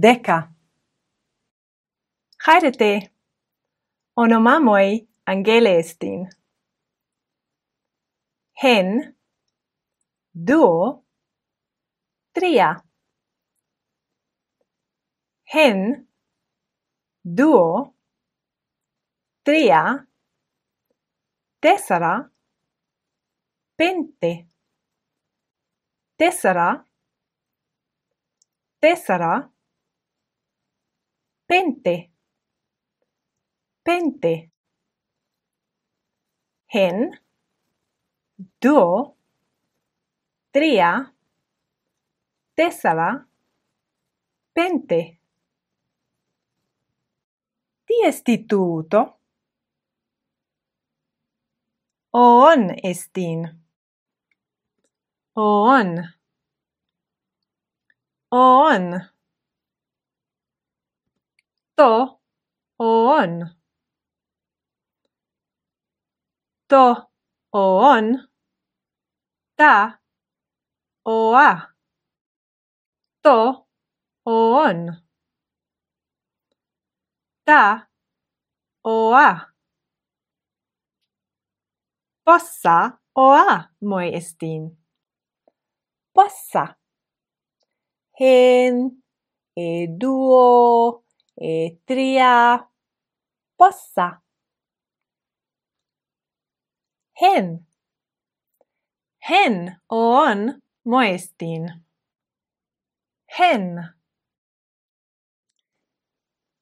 deca. Haerete, onomamoi angele estin. Hen, duo, tria. Hen, duo, tria, tessera, pente. Tessera, tessera, tessera, pente. Pente. Hen. Duo tria. Tesala. Pente. Ti istituto on estin. On. On. To, on. To, on. Ta, oa. To, on. Ta, oa. Possa, oa, moi estin. Possa. Hen, e Eh, Etriä. Possa. Hen. Hen on moestin Hen.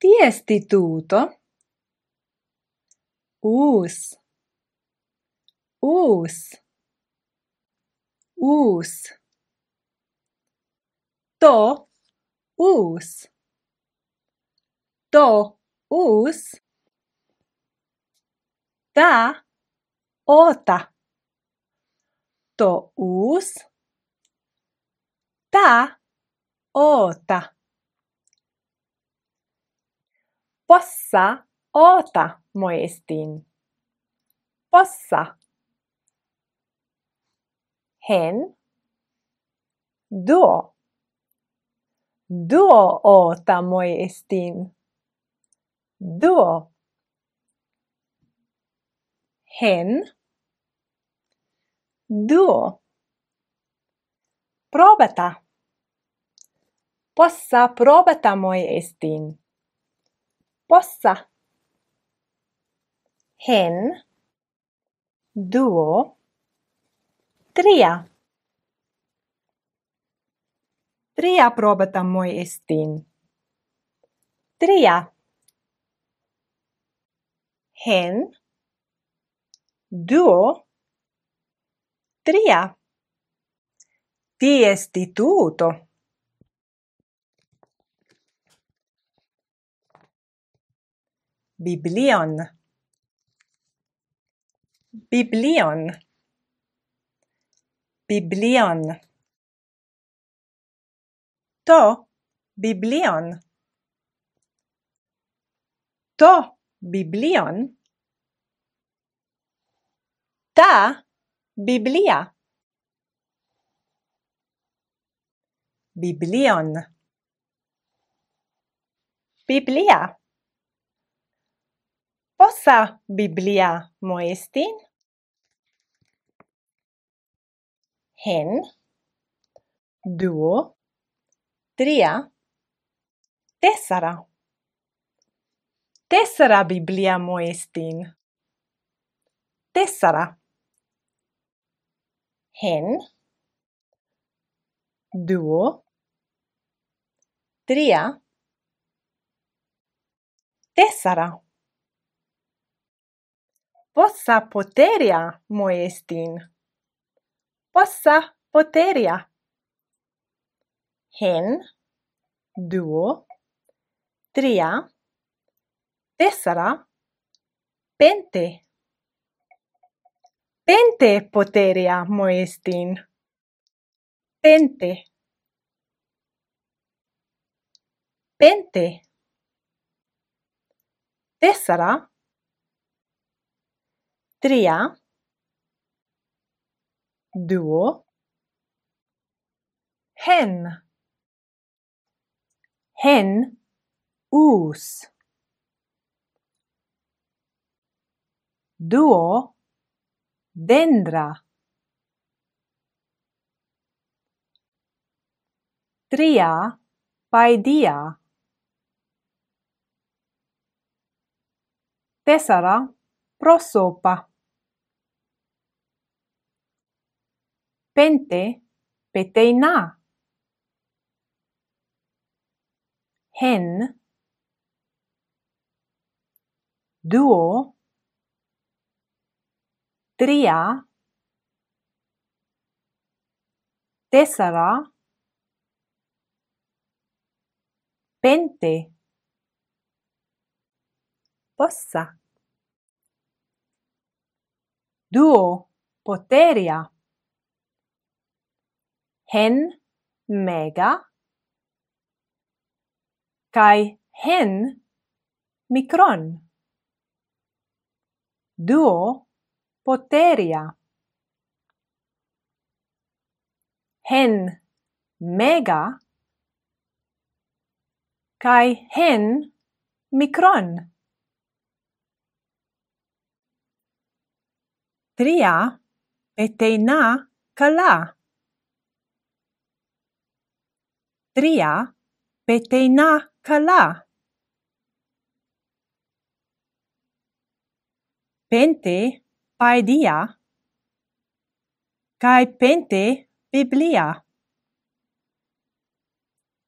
Tiestituuto. Uus. Uus. Uus. To. Uus. To. Us. Da. Ota. To. Us. Da. Ota. Possa. Ota. Moi estin. Possa hen duo duo ota moi estin duo. Hen. Duo. Probata possa probata moi estin. Possa. Hen. Duo. Tria. Tria probata moi estin. Tria hen duo tria. Tiestituto biblion. Biblion. Biblion. To biblion. To biblion ta biblia. Biblion. Biblia. Possa biblia moestin hen. Duo. Tria. Tessara. Tessara biblia moestin tessara. Hen duo tria tessera possa poteria moestin possa poteria. Hen, duo, tria, tessera, pente. Pente poterea moestin. Pente. Pente. Tessera. Tria. Duo. Hen. Hen. Us. Duo dendra. Tria paidia. Tessera prosopa. Pente peteina. Hen. Duo tria tessera pente possa duo poteria hen mega kai hen micron duo poteria. Hen mega kai hen micron. Tria eteina kala. Tria peteina kala. Pente Paedia kai pente Biblia.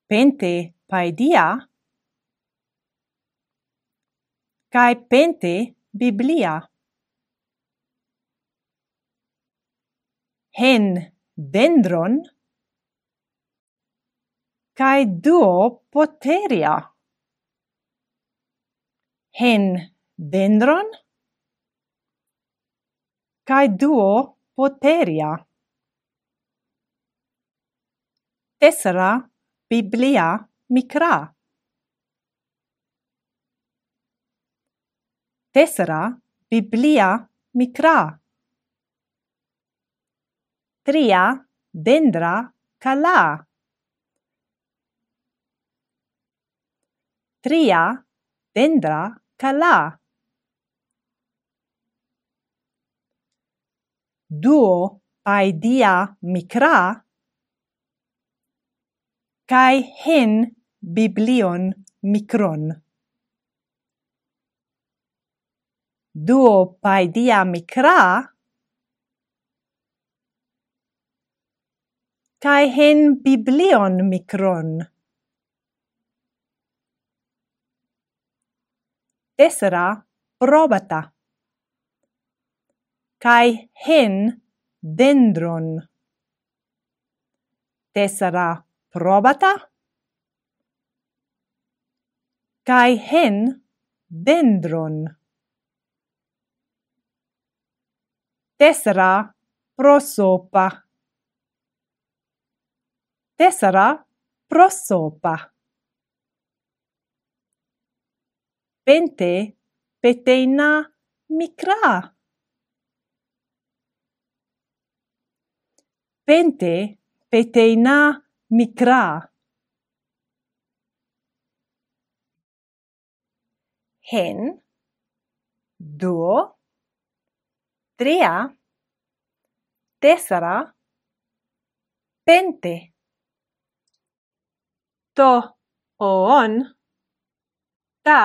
Pente Paedia kai pente Biblia. Hen dendron kai duo poteria. Hen dendron cae duo poteria. Tessera biblia micra. Tessera biblia micra. Tria dendra cala. Tria dendra cala. duo paidia micra, cae hen biblion micron. Duo paedia micra, cae hen biblion micron. Tessera probata kai hen dendron. Tessera probata? Kai hen dendron. Tessera prosopa. Tessera prosopa. Pente peteina micra. pente peteina mikra. Hen, duo, tria, tesara, pente. To, oon, ta,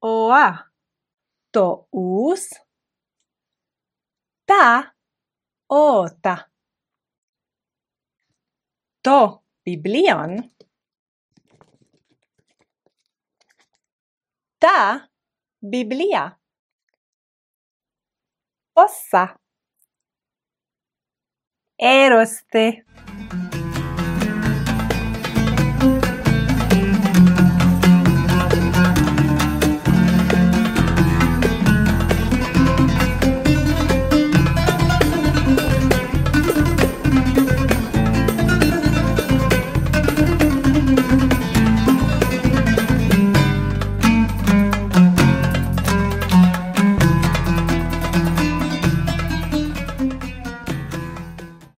oa. To us, ta, ota. Do, Biblion? Da Biblia. Ossa eroste